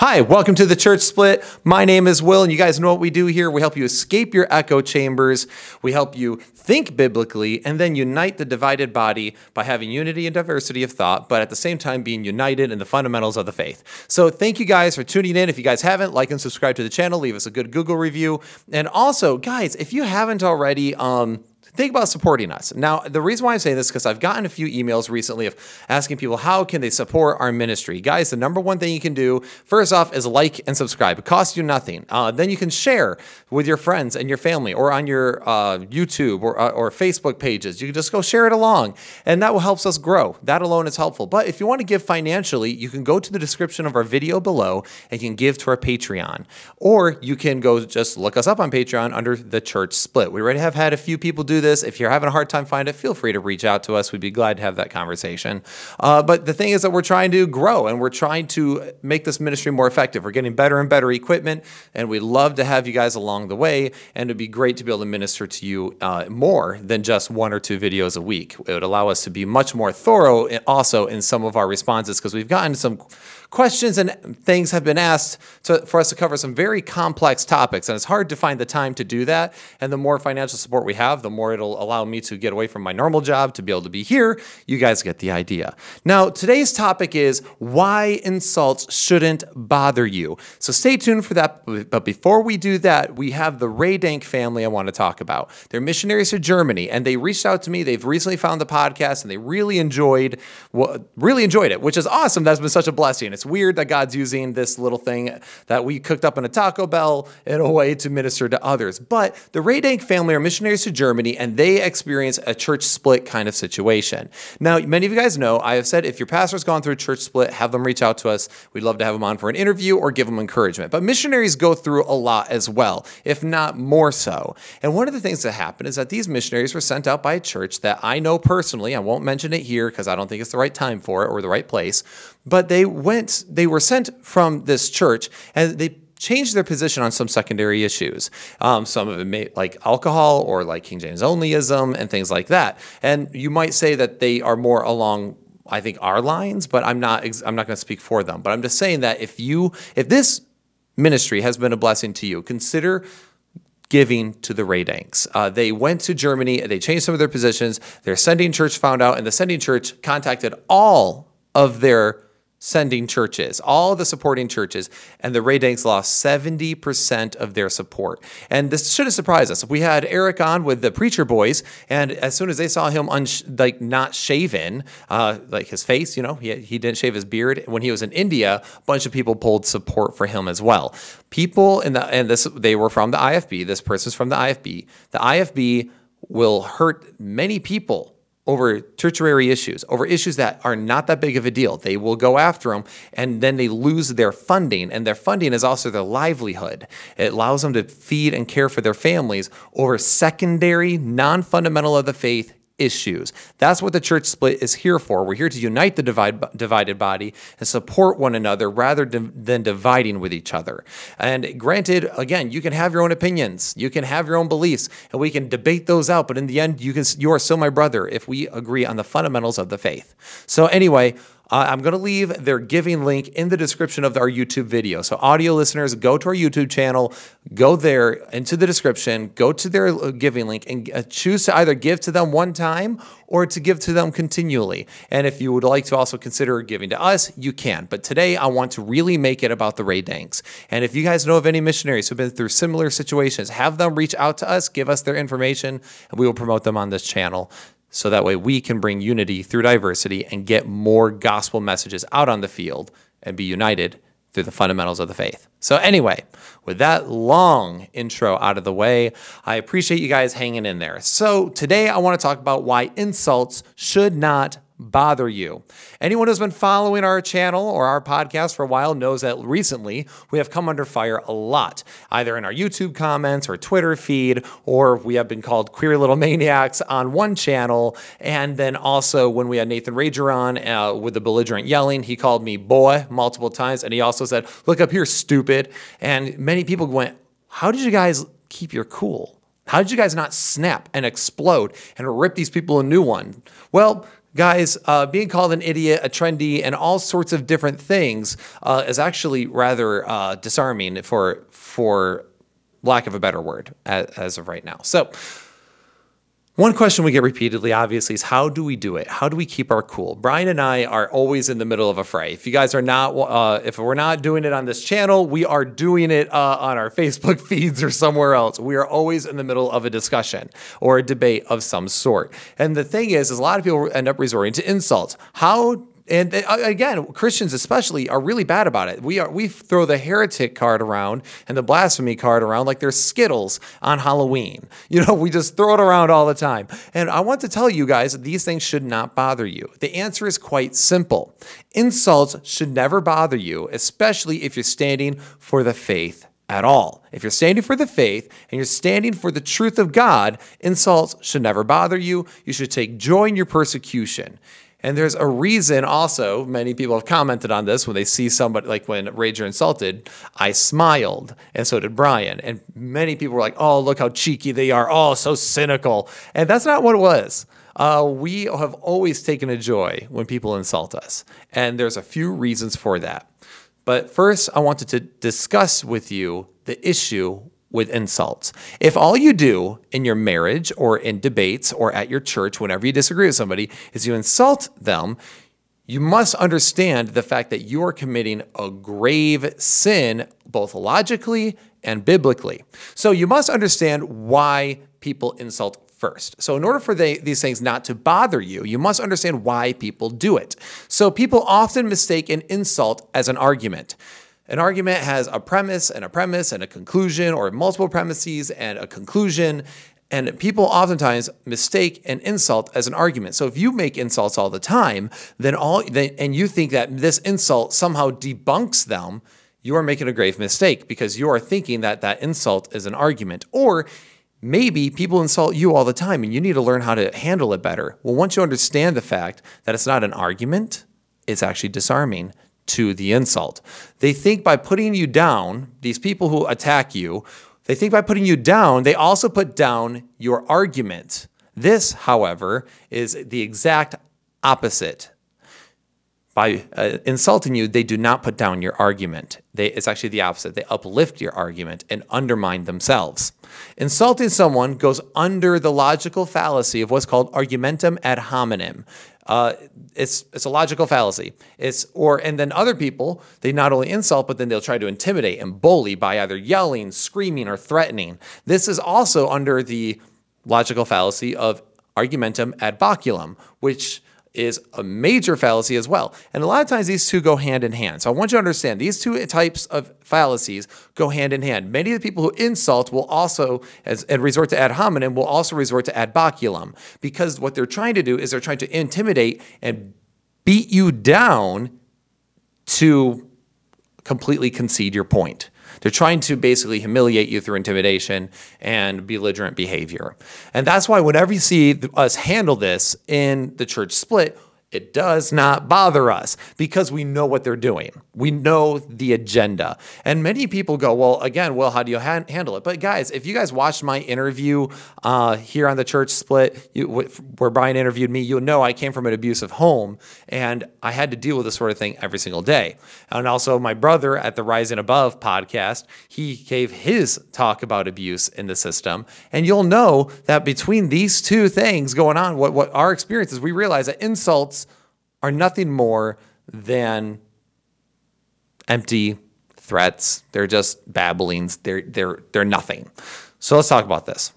Hi, welcome to the Church Split. My name is Will, and you guys know what we do here. We help you escape your echo chambers. We help you think biblically and then unite the divided body by having unity and diversity of thought, but at the same time being united in the fundamentals of the faith. So, thank you guys for tuning in. If you guys haven't, like and subscribe to the channel, leave us a good Google review. And also, guys, if you haven't already, um, think about supporting us. Now, the reason why I'm saying this is because I've gotten a few emails recently of asking people how can they support our ministry. Guys, the number one thing you can do first off is like and subscribe. It costs you nothing. Uh, then you can share with your friends and your family, or on your uh, YouTube or, uh, or Facebook pages. You can just go share it along, and that will help us grow. That alone is helpful. But if you want to give financially, you can go to the description of our video below and you can give to our Patreon, or you can go just look us up on Patreon under the Church Split. We already have had a few people do this this. If you're having a hard time finding it, feel free to reach out to us. We'd be glad to have that conversation. Uh, but the thing is that we're trying to grow and we're trying to make this ministry more effective. We're getting better and better equipment, and we'd love to have you guys along the way. And it'd be great to be able to minister to you uh, more than just one or two videos a week. It would allow us to be much more thorough also in some of our responses because we've gotten some questions and things have been asked to, for us to cover some very complex topics, and it's hard to find the time to do that. And the more financial support we have, the more it'll allow me to get away from my normal job to be able to be here. You guys get the idea. Now, today's topic is why insults shouldn't bother you. So stay tuned for that. But before we do that, we have the Ray Dank family I want to talk about. They're missionaries to Germany, and they reached out to me. They've recently found the podcast, and they really enjoyed, really enjoyed it, which is awesome. That's been such a blessing. It's weird that God's using this little thing that we cooked up in a Taco Bell in a way to minister to others. But the Ray Dank family are missionaries to Germany and they experience a church split kind of situation. Now, many of you guys know I have said if your pastor's gone through a church split, have them reach out to us. We'd love to have them on for an interview or give them encouragement. But missionaries go through a lot as well, if not more so. And one of the things that happened is that these missionaries were sent out by a church that I know personally. I won't mention it here because I don't think it's the right time for it or the right place. But they went, they were sent from this church and they changed their position on some secondary issues. Um, some of it may, like alcohol or like King James onlyism and things like that. And you might say that they are more along I think our lines, but I'm not I'm not going to speak for them. But I'm just saying that if you if this ministry has been a blessing to you, consider giving to the Ray Danks. Uh, they went to Germany, they changed some of their positions. Their sending church found out, and the sending church contacted all of their sending churches, all the supporting churches, and the Ray Danks lost 70% of their support. And this should have surprised us. We had Eric on with the Preacher Boys, and as soon as they saw him uns- like not shaven, uh, like his face, you know, he, he didn't shave his beard. When he was in India, a bunch of people pulled support for him as well. People in the and this they were from the IFB. This person's from the IFB. The IFB will hurt many people over tertiary issues, over issues that are not that big of a deal. They will go after them and then they lose their funding. And their funding is also their livelihood. It allows them to feed and care for their families over secondary, non fundamental of the faith issues. That's what the church split is here for. We're here to unite the divide, divided body and support one another rather than dividing with each other. And granted, again, you can have your own opinions, you can have your own beliefs, and we can debate those out. But in the end, you can you are still my brother if we agree on the fundamentals of the faith. So anyway. Uh, I'm going to leave their giving link in the description of our YouTube video. So, audio listeners, go to our YouTube channel, go there into the description, go to their uh, giving link, and uh, choose to either give to them one time or to give to them continually. And if you would like to also consider giving to us, you can. But today, I want to really make it about the Ray Danks. And if you guys know of any missionaries who've been through similar situations, have them reach out to us, give us their information, and we will promote them on this channel so that way we can bring unity through diversity and get more gospel messages out on the field and be united through the fundamentals of the faith. So, anyway, with that long intro out of the way, I appreciate you guys hanging in there. So, today I want to talk about why insults should not bother you. Anyone who's been following our channel or our podcast for a while knows that recently we have come under fire a lot, either in our YouTube comments or Twitter feed, or we have been called queer little maniacs on one channel. And then also when we had Nathan Rager on uh, with the belligerent yelling, he called me boy multiple times. And he also said, Look up here, stupid. And many people went, How did you guys keep your cool? How did you guys not snap and explode and rip these people a new one? Well, guys, uh, being called an idiot, a trendy, and all sorts of different things uh, is actually rather uh, disarming for for lack of a better word as, as of right now. So. One question we get repeatedly, obviously, is how do we do it? How do we keep our cool? Brian and I are always in the middle of a fray. If you guys are not, uh, if we're not doing it on this channel, we are doing it uh, on our Facebook feeds or somewhere else. We are always in the middle of a discussion or a debate of some sort. And the thing is, is a lot of people end up resorting to insults. How and again, Christians especially are really bad about it. We are we throw the heretic card around and the blasphemy card around like they're Skittles on Halloween. You know, we just throw it around all the time. And I want to tell you guys, that these things should not bother you. The answer is quite simple. Insults should never bother you, especially if you're standing for the faith at all. If you're standing for the faith and you're standing for the truth of God, insults should never bother you. You should take joy in your persecution. And there's a reason also, many people have commented on this when they see somebody, like when Rager insulted, I smiled, and so did Brian. And many people were like, oh, look how cheeky they are. Oh, so cynical. And that's not what it was. Uh, we have always taken a joy when people insult us. And there's a few reasons for that. But first, I wanted to discuss with you the issue with insults. If all you do in your marriage or in debates or at your church, whenever you disagree with somebody, is you insult them, you must understand the fact that you are committing a grave sin, both logically and biblically. So you must understand why people insult first. So, in order for they, these things not to bother you, you must understand why people do it. So, people often mistake an insult as an argument. An argument has a premise and a premise and a conclusion, or multiple premises and a conclusion. And people oftentimes mistake an insult as an argument. So if you make insults all the time, then all then, and you think that this insult somehow debunks them, you are making a grave mistake because you are thinking that that insult is an argument. Or maybe people insult you all the time and you need to learn how to handle it better. Well, once you understand the fact that it's not an argument, it's actually disarming to the insult. They think by putting you down, these people who attack you, they think by putting you down, they also put down your argument. This, however, is the exact opposite. By uh, insulting you, they do not put down your argument. They, it's actually the opposite. They uplift your argument and undermine themselves. Insulting someone goes under the logical fallacy of what's called argumentum ad hominem. Uh, it's it's a logical fallacy. It's or and then other people they not only insult but then they'll try to intimidate and bully by either yelling, screaming, or threatening. This is also under the logical fallacy of argumentum ad baculum, which is a major fallacy as well. And a lot of times these two go hand in hand. So I want you to understand these two types of fallacies go hand in hand. Many of the people who insult will also, as, and resort to ad hominem, will also resort to ad baculum because what they're trying to do is they're trying to intimidate and beat you down to completely concede your point. They're trying to basically humiliate you through intimidation and belligerent behavior. And that's why whenever you see us handle this in the church split, it does not bother us because we know what they're doing. We know the agenda. And many people go, well, again, well, how do you ha- handle it? But guys, if you guys watched my interview uh, here on the church split, you, where Brian interviewed me, you'll know I came from an abusive home and I had to deal with this sort of thing every single day. And also, my brother at the Rising Above podcast, he gave his talk about abuse in the system. And you'll know that between these two things going on, what, what our experience is, we realize that insults are nothing more than empty threats. They're just babblings. They're they're they're nothing. So let's talk about this.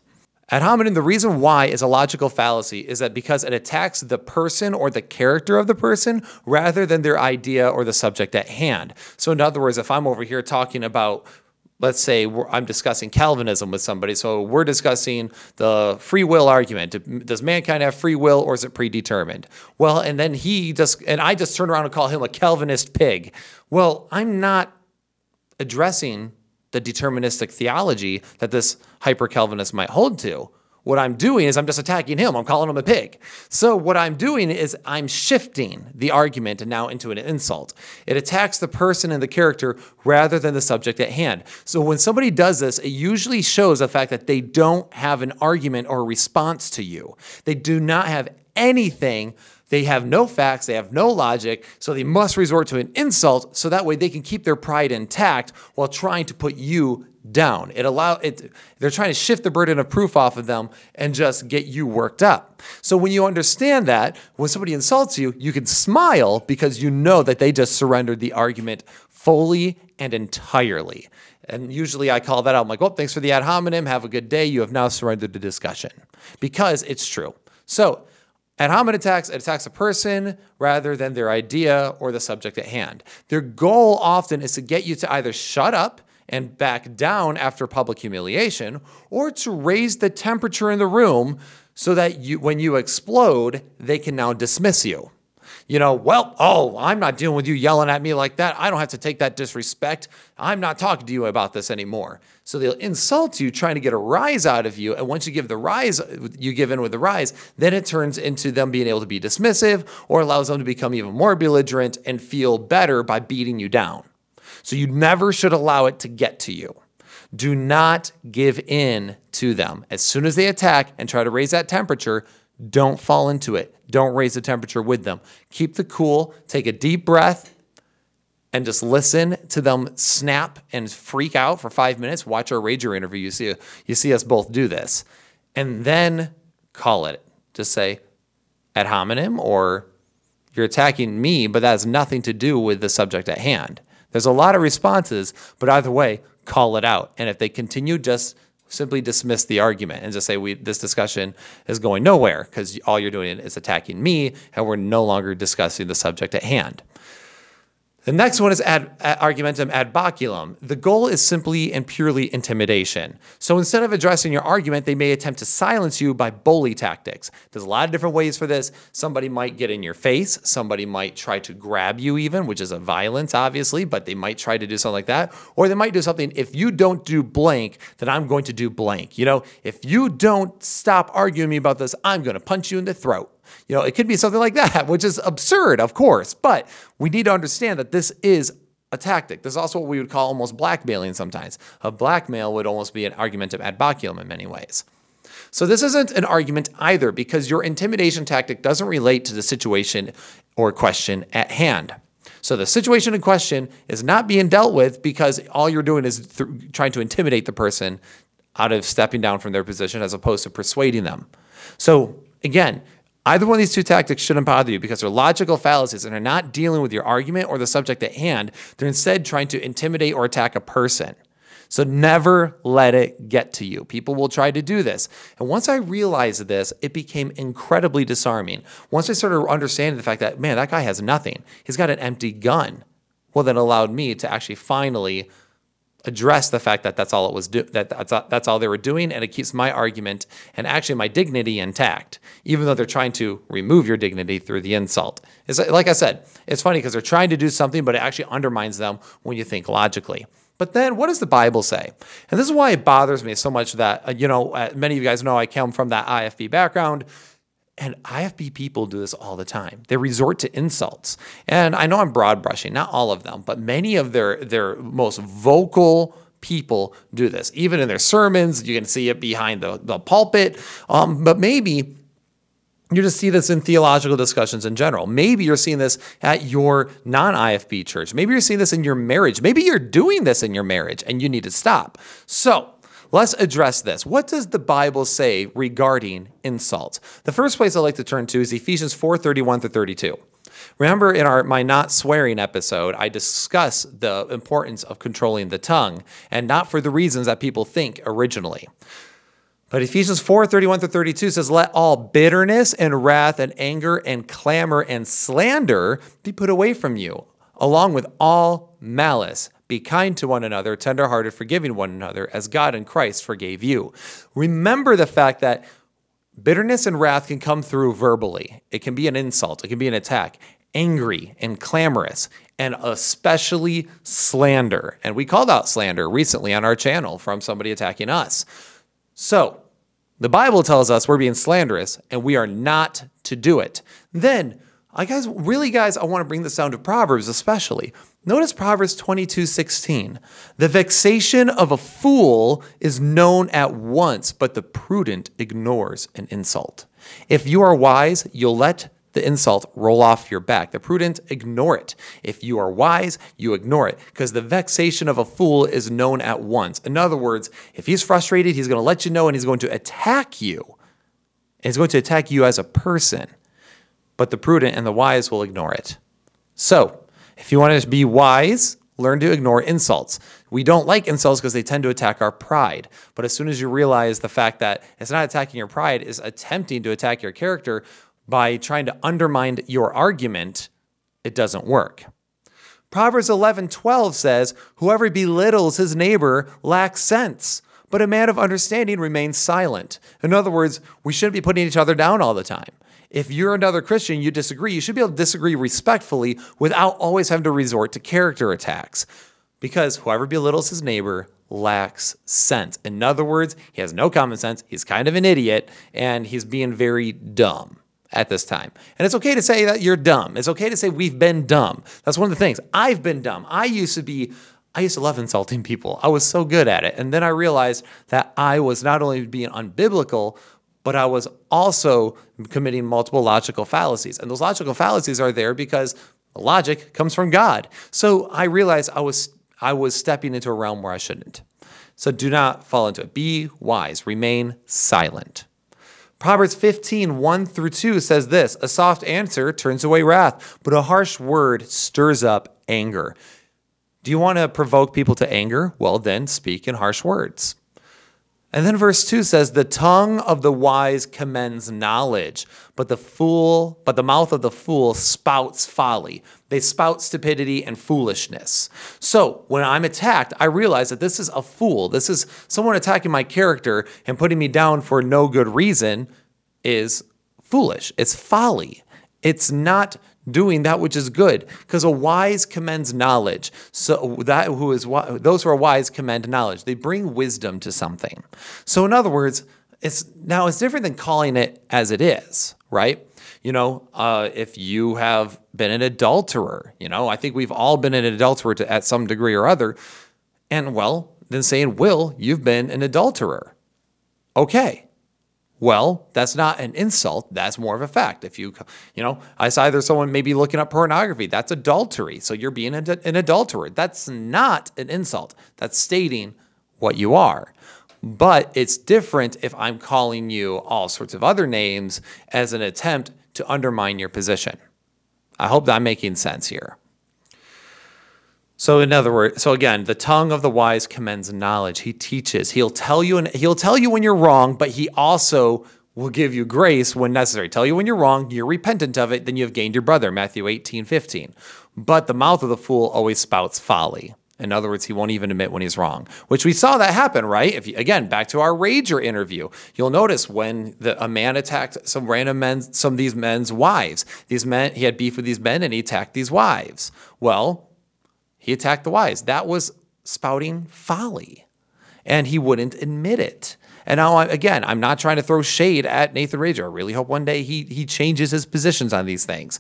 Ad hominem, the reason why is a logical fallacy is that because it attacks the person or the character of the person rather than their idea or the subject at hand. So, in other words, if I'm over here talking about let's say I'm discussing Calvinism with somebody. So we're discussing the free will argument. Does mankind have free will or is it predetermined? Well, and then he just, and I just turn around and call him a Calvinist pig. Well, I'm not addressing the deterministic theology that this hyper Calvinist might hold to. What I'm doing is I'm just attacking him. I'm calling him a pig. So what I'm doing is I'm shifting the argument and now into an insult. It attacks the person and the character rather than the subject at hand. So when somebody does this, it usually shows the fact that they don't have an argument or response to you. They do not have anything They have no facts, they have no logic, so they must resort to an insult so that way they can keep their pride intact while trying to put you down. It allow it they're trying to shift the burden of proof off of them and just get you worked up. So when you understand that, when somebody insults you, you can smile because you know that they just surrendered the argument fully and entirely. And usually I call that out. I'm like, well, thanks for the ad hominem. Have a good day. You have now surrendered the discussion because it's true. So Ad hominem attacks it attacks a person rather than their idea or the subject at hand. Their goal often is to get you to either shut up and back down after public humiliation or to raise the temperature in the room so that you when you explode, they can now dismiss you you know, well, oh, I'm not dealing with you yelling at me like that. I don't have to take that disrespect. I'm not talking to you about this anymore. So they'll insult you, trying to get a rise out of you. And once you give the rise, you give in with the rise, then it turns into them being able to be dismissive or allows them to become even more belligerent and feel better by beating you down. So you never should allow it to get to you. Do not give in to them. As soon as they attack and try to raise that temperature, don't fall into it. Don't raise the temperature with them. Keep the cool, take a deep breath, and just listen to them snap and freak out for five minutes. Watch our Rager interview. You see, you see us both do this. And then call it. Just say ad hominem or you're attacking me, but that has nothing to do with the subject at hand. There's a lot of responses, but either way, call it out. And if they continue, just simply dismiss the argument and just say we this discussion is going nowhere because all you're doing is attacking me and we're no longer discussing the subject at hand. The next one is ad, ad, argumentum ad baculum. The goal is simply and purely intimidation. So instead of addressing your argument, they may attempt to silence you by bully tactics. There's a lot of different ways for this. Somebody might get in your face. Somebody might try to grab you, even, which is a violence, obviously, but they might try to do something like that. Or they might do something, if you don't do blank, then I'm going to do blank. You know, if you don't stop arguing me about this, I'm going to punch you in the throat. You know, it could be something like that, which is absurd, of course, but we need to understand that this is a tactic. This is also what we would call almost blackmailing sometimes. A blackmail would almost be an argumentum ad baculum in many ways. So this isn't an argument either because your intimidation tactic doesn't relate to the situation or question at hand. So the situation in question is not being dealt with because all you're doing is th- trying to intimidate the person out of stepping down from their position as opposed to persuading them. So again, Either one of these two tactics shouldn't bother you because they're logical fallacies and are not dealing with your argument or the subject at hand. They're instead trying to intimidate or attack a person. So never let it get to you. People will try to do this. And once I realized this, it became incredibly disarming. Once I started understanding the fact that, man, that guy has nothing, he's got an empty gun. Well, that allowed me to actually finally address the fact that that's all it was do- that that's, that's all they were doing and it keeps my argument and actually my dignity intact even though they're trying to remove your dignity through the insult. It's like i said it's funny because they're trying to do something but it actually undermines them when you think logically. But then what does the bible say? And this is why it bothers me so much that uh, you know uh, many of you guys know i come from that ifb background and IFB people do this all the time. They resort to insults. And I know I'm broad brushing, not all of them, but many of their, their most vocal people do this. Even in their sermons, you can see it behind the, the pulpit. Um, but maybe you just see this in theological discussions in general. Maybe you're seeing this at your non IFB church. Maybe you're seeing this in your marriage. Maybe you're doing this in your marriage and you need to stop. So, Let's address this. What does the Bible say regarding insults? The first place I like to turn to is Ephesians 4 31 to 32. Remember in our my not swearing episode, I discuss the importance of controlling the tongue, and not for the reasons that people think originally. But Ephesians 4 31 to 32 says, Let all bitterness and wrath and anger and clamor and slander be put away from you, along with all malice. Be kind to one another, tenderhearted, forgiving one another, as God in Christ forgave you. Remember the fact that bitterness and wrath can come through verbally. It can be an insult, it can be an attack, angry and clamorous, and especially slander. And we called out slander recently on our channel from somebody attacking us. So, the Bible tells us we're being slanderous and we are not to do it. Then, I guys, really, guys, I want to bring this down to Proverbs, especially. Notice Proverbs 22 16. The vexation of a fool is known at once, but the prudent ignores an insult. If you are wise, you'll let the insult roll off your back. The prudent ignore it. If you are wise, you ignore it because the vexation of a fool is known at once. In other words, if he's frustrated, he's going to let you know and he's going to attack you. And he's going to attack you as a person. But the prudent and the wise will ignore it. So, if you want to be wise, learn to ignore insults. We don't like insults because they tend to attack our pride. But as soon as you realize the fact that it's not attacking your pride, is attempting to attack your character by trying to undermine your argument, it doesn't work. Proverbs 11:12 says, "Whoever belittles his neighbor lacks sense, but a man of understanding remains silent." In other words, we shouldn't be putting each other down all the time. If you're another Christian, you disagree, you should be able to disagree respectfully without always having to resort to character attacks. Because whoever belittles his neighbor lacks sense. In other words, he has no common sense, he's kind of an idiot, and he's being very dumb at this time. And it's okay to say that you're dumb. It's okay to say we've been dumb. That's one of the things. I've been dumb. I used to be I used to love insulting people. I was so good at it. And then I realized that I was not only being unbiblical, but I was also committing multiple logical fallacies. And those logical fallacies are there because logic comes from God. So I realized I was I was stepping into a realm where I shouldn't. So do not fall into it. Be wise, remain silent. Proverbs 15, 1 through 2 says this A soft answer turns away wrath, but a harsh word stirs up anger. Do you want to provoke people to anger? Well, then speak in harsh words. And then verse 2 says, The tongue of the wise commends knowledge, but the fool, but the mouth of the fool spouts folly. They spout stupidity and foolishness. So when I'm attacked, I realize that this is a fool. This is someone attacking my character and putting me down for no good reason is foolish. It's folly. It's not doing that which is good. Because a wise commends knowledge. So that who is those who are wise commend knowledge. They bring wisdom to something. So in other words it's now it's different than calling it as it is right? You know uh, if you have been an adulterer you know i think we've all been an adulterer to, at some degree or other. And well then saying will you've been an adulterer. Okay well, that's not an insult. That's more of a fact. If you, you know, I saw either someone maybe looking up pornography, that's adultery. So you're being an, an adulterer. That's not an insult. That's stating what you are. But it's different if I'm calling you all sorts of other names as an attempt to undermine your position. I hope that I'm making sense here. So in other words, so again, the tongue of the wise commends knowledge. He teaches. He'll tell you and he'll tell you when you're wrong, but he also will give you grace when necessary. Tell you when you're wrong, you're repentant of it, then you have gained your brother. Matthew 18, 15. But the mouth of the fool always spouts folly. In other words, he won't even admit when he's wrong, which we saw that happen, right? If you, again, back to our rager interview, you'll notice when the, a man attacked some random men, some of these men's wives. These men, he had beef with these men, and he attacked these wives. Well, he attacked the wise. That was spouting folly. And he wouldn't admit it. And now, again, I'm not trying to throw shade at Nathan Rager. I really hope one day he, he changes his positions on these things.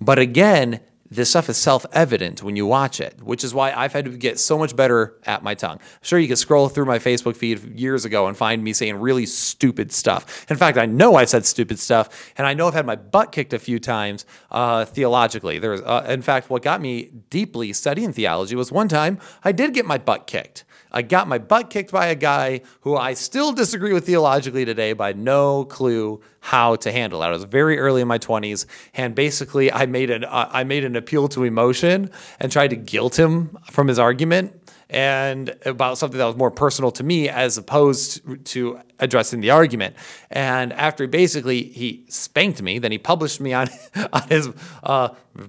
But again, this stuff is self-evident when you watch it, which is why I've had to get so much better at my tongue. I'm sure you could scroll through my Facebook feed years ago and find me saying really stupid stuff. In fact, I know I've said stupid stuff, and I know I've had my butt kicked a few times uh, theologically. There's, uh, in fact, what got me deeply studying theology was one time I did get my butt kicked. I got my butt kicked by a guy who I still disagree with theologically today, by no clue how to handle it. I was very early in my 20s, and basically I made an uh, I made an appeal to emotion and tried to guilt him from his argument and about something that was more personal to me as opposed to addressing the argument. And after basically he spanked me, then he published me on, on his uh,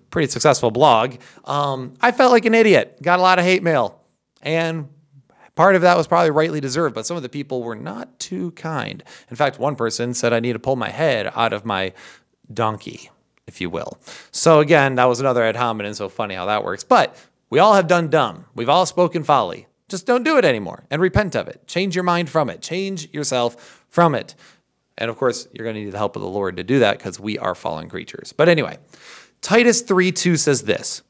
pretty successful blog. Um, I felt like an idiot, got a lot of hate mail, and Part of that was probably rightly deserved, but some of the people were not too kind. In fact, one person said I need to pull my head out of my donkey, if you will. So again, that was another ad hominem, so funny how that works. But we all have done dumb. We've all spoken folly. Just don't do it anymore and repent of it. Change your mind from it. Change yourself from it. And of course, you're going to need the help of the Lord to do that because we are fallen creatures. But anyway, Titus 3 2 says this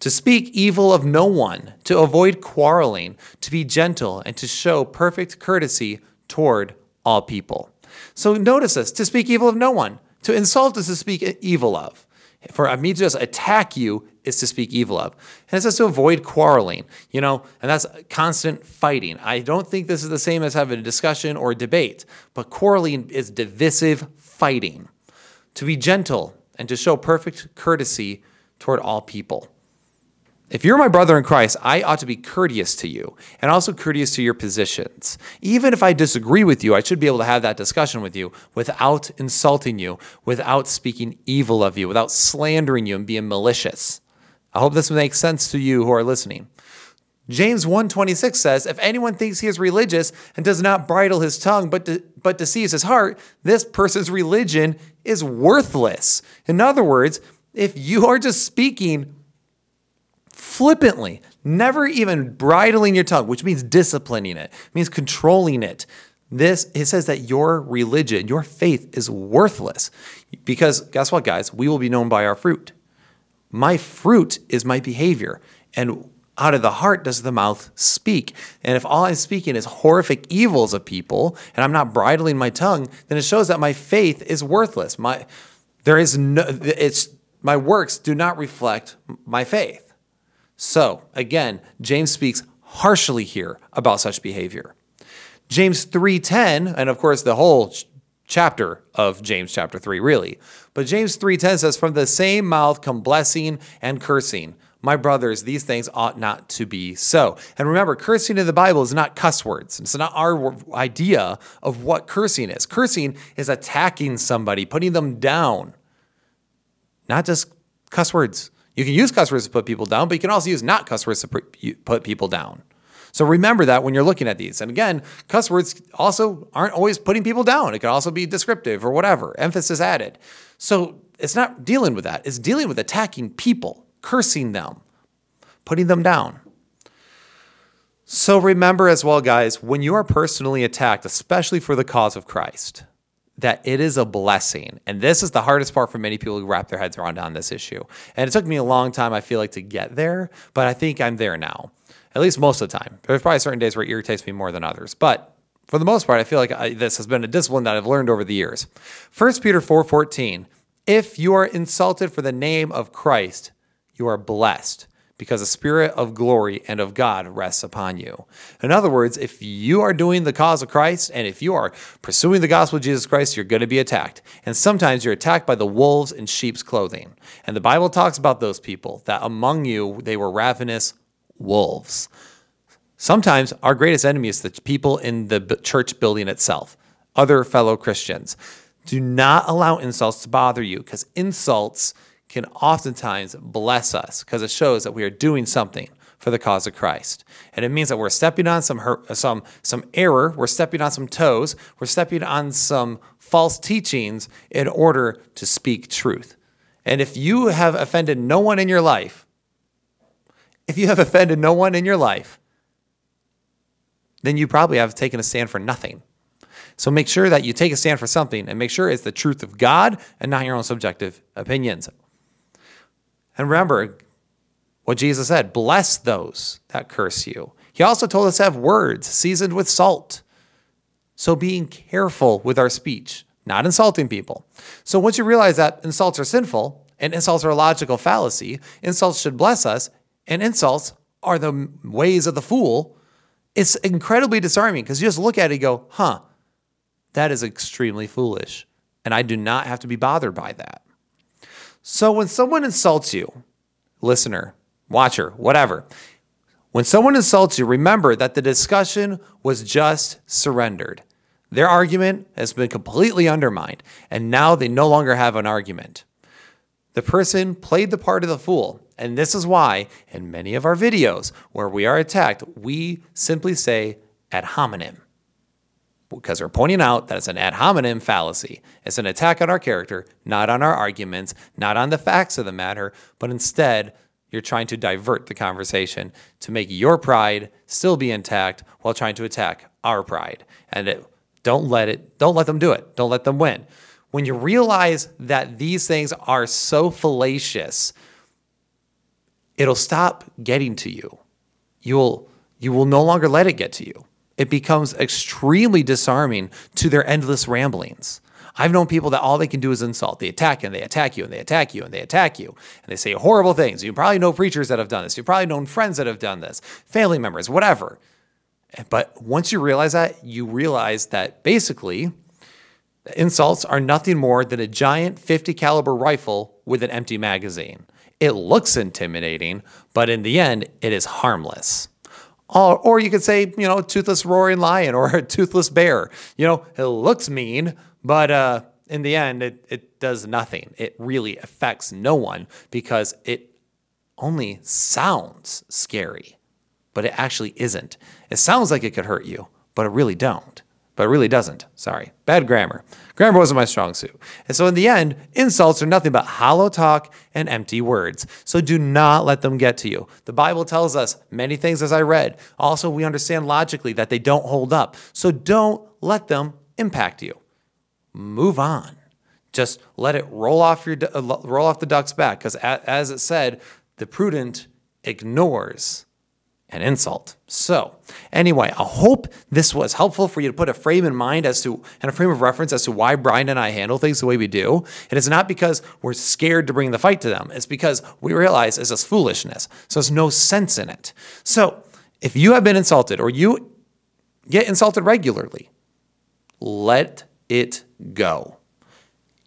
to speak evil of no one, to avoid quarreling, to be gentle, and to show perfect courtesy toward all people. So notice this to speak evil of no one, To insult is to speak evil of. For me to just attack you is to speak evil of. And it says to avoid quarreling, you know, and that's constant fighting. I don't think this is the same as having a discussion or a debate, but quarreling is divisive fighting. To be gentle and to show perfect courtesy toward all people. If you're my brother in Christ, I ought to be courteous to you and also courteous to your positions. Even if I disagree with you, I should be able to have that discussion with you without insulting you, without speaking evil of you, without slandering you and being malicious. I hope this makes sense to you who are listening. James 1:26 says, "If anyone thinks he is religious and does not bridle his tongue but de- but deceives his heart, this person's religion is worthless." In other words, if you are just speaking flippantly, never even bridling your tongue, which means disciplining it, means controlling it. This it says that your religion, your faith is worthless. Because guess what, guys? We will be known by our fruit. My fruit is my behavior. And out of the heart does the mouth speak. And if all I'm speaking is horrific evils of people and I'm not bridling my tongue, then it shows that my faith is worthless. My there is no it's my works do not reflect my faith. So, again, James speaks harshly here about such behavior. James 3:10, and of course the whole chapter of James chapter 3 really. But James 3:10 says from the same mouth come blessing and cursing. My brothers, these things ought not to be so. And remember, cursing in the Bible is not cuss words. It's not our idea of what cursing is. Cursing is attacking somebody, putting them down. Not just cuss words. You can use cuss words to put people down, but you can also use not cuss words to put people down. So remember that when you're looking at these. And again, cuss words also aren't always putting people down. It can also be descriptive or whatever, emphasis added. So it's not dealing with that. It's dealing with attacking people, cursing them, putting them down. So remember as well, guys, when you are personally attacked, especially for the cause of Christ, that it is a blessing. And this is the hardest part for many people to wrap their heads around on this issue. And it took me a long time, I feel like, to get there, but I think I'm there now at least most of the time. There's probably certain days where it irritates me more than others, but for the most part, I feel like I, this has been a discipline that I've learned over the years. 1 Peter 4:14, if you are insulted for the name of Christ, you are blessed because the spirit of glory and of God rests upon you. In other words, if you are doing the cause of Christ and if you are pursuing the gospel of Jesus Christ, you're going to be attacked. And sometimes you're attacked by the wolves in sheep's clothing. And the Bible talks about those people that among you they were ravenous wolves. Sometimes our greatest enemy is the people in the church building itself, other fellow Christians. Do not allow insults to bother you because insults can oftentimes bless us because it shows that we are doing something for the cause of Christ. And it means that we're stepping on some some some error, we're stepping on some toes, we're stepping on some false teachings in order to speak truth. And if you have offended no one in your life, if you have offended no one in your life, then you probably have taken a stand for nothing. So make sure that you take a stand for something and make sure it's the truth of God and not your own subjective opinions. And remember what Jesus said bless those that curse you. He also told us to have words seasoned with salt. So being careful with our speech, not insulting people. So once you realize that insults are sinful and insults are a logical fallacy, insults should bless us, and insults are the ways of the fool, it's incredibly disarming because you just look at it and go, huh, that is extremely foolish. And I do not have to be bothered by that. So when someone insults you, listener, watcher, whatever, when someone insults you, remember that the discussion was just surrendered. Their argument has been completely undermined, and now they no longer have an argument. The person played the part of the fool. And this is why, in many of our videos where we are attacked, we simply say ad hominem. Because we're pointing out that it's an ad hominem fallacy. It's an attack on our character, not on our arguments, not on the facts of the matter, but instead, you're trying to divert the conversation to make your pride still be intact while trying to attack our pride. And it, don't let it, don't let them do it. Don't let them win when you realize that these things are so fallacious, it'll stop getting to you. You'll you will no longer let it get to you. It becomes extremely disarming to their endless ramblings. I've known people that all they can do is insult. They attack and they attack you and they attack you and they attack you and they say horrible things. You probably know preachers that have done this. You've probably known friends that have done this, family members, whatever. But once you realize that, you realize that basically insults are nothing more than a giant 50 caliber rifle with an empty magazine. It looks intimidating, but in the end, it is harmless. Or, you could say, you know, toothless roaring lion or a toothless bear. You know, it looks mean, but uh, in the end, it, it does nothing. It really affects no one because it only sounds scary, but it actually isn't. It sounds like it could hurt you, but it really don't but it really doesn't. Sorry. Bad grammar. Grammar wasn't my strong suit. And so in the end, insults are nothing but hollow talk and empty words. So do not let them get to you. The Bible tells us many things as I read. Also, we understand logically that they don't hold up. So don't let them impact you. Move on. Just let it roll off your uh, roll off the duck's back because as it said, the prudent ignores an insult. So, anyway, I hope this was helpful for you to put a frame in mind as to and a frame of reference as to why Brian and I handle things the way we do. And It is not because we're scared to bring the fight to them. It's because we realize it's just foolishness. So there's no sense in it. So, if you have been insulted or you get insulted regularly, let it go.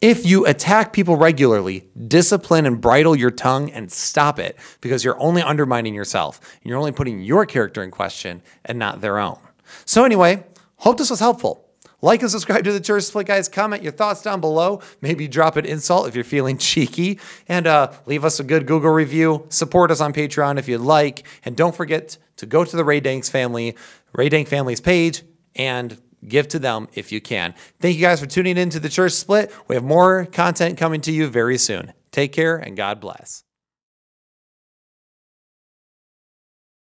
If you attack people regularly, discipline and bridle your tongue and stop it because you're only undermining yourself and you're only putting your character in question and not their own. So, anyway, hope this was helpful. Like and subscribe to the Church Split Guys. Comment your thoughts down below. Maybe drop an insult if you're feeling cheeky. And uh, leave us a good Google review. Support us on Patreon if you'd like. And don't forget to go to the Ray Danks family, Ray Dank family's page, and give to them if you can. Thank you guys for tuning in to the Church Split. We have more content coming to you very soon. Take care and God bless.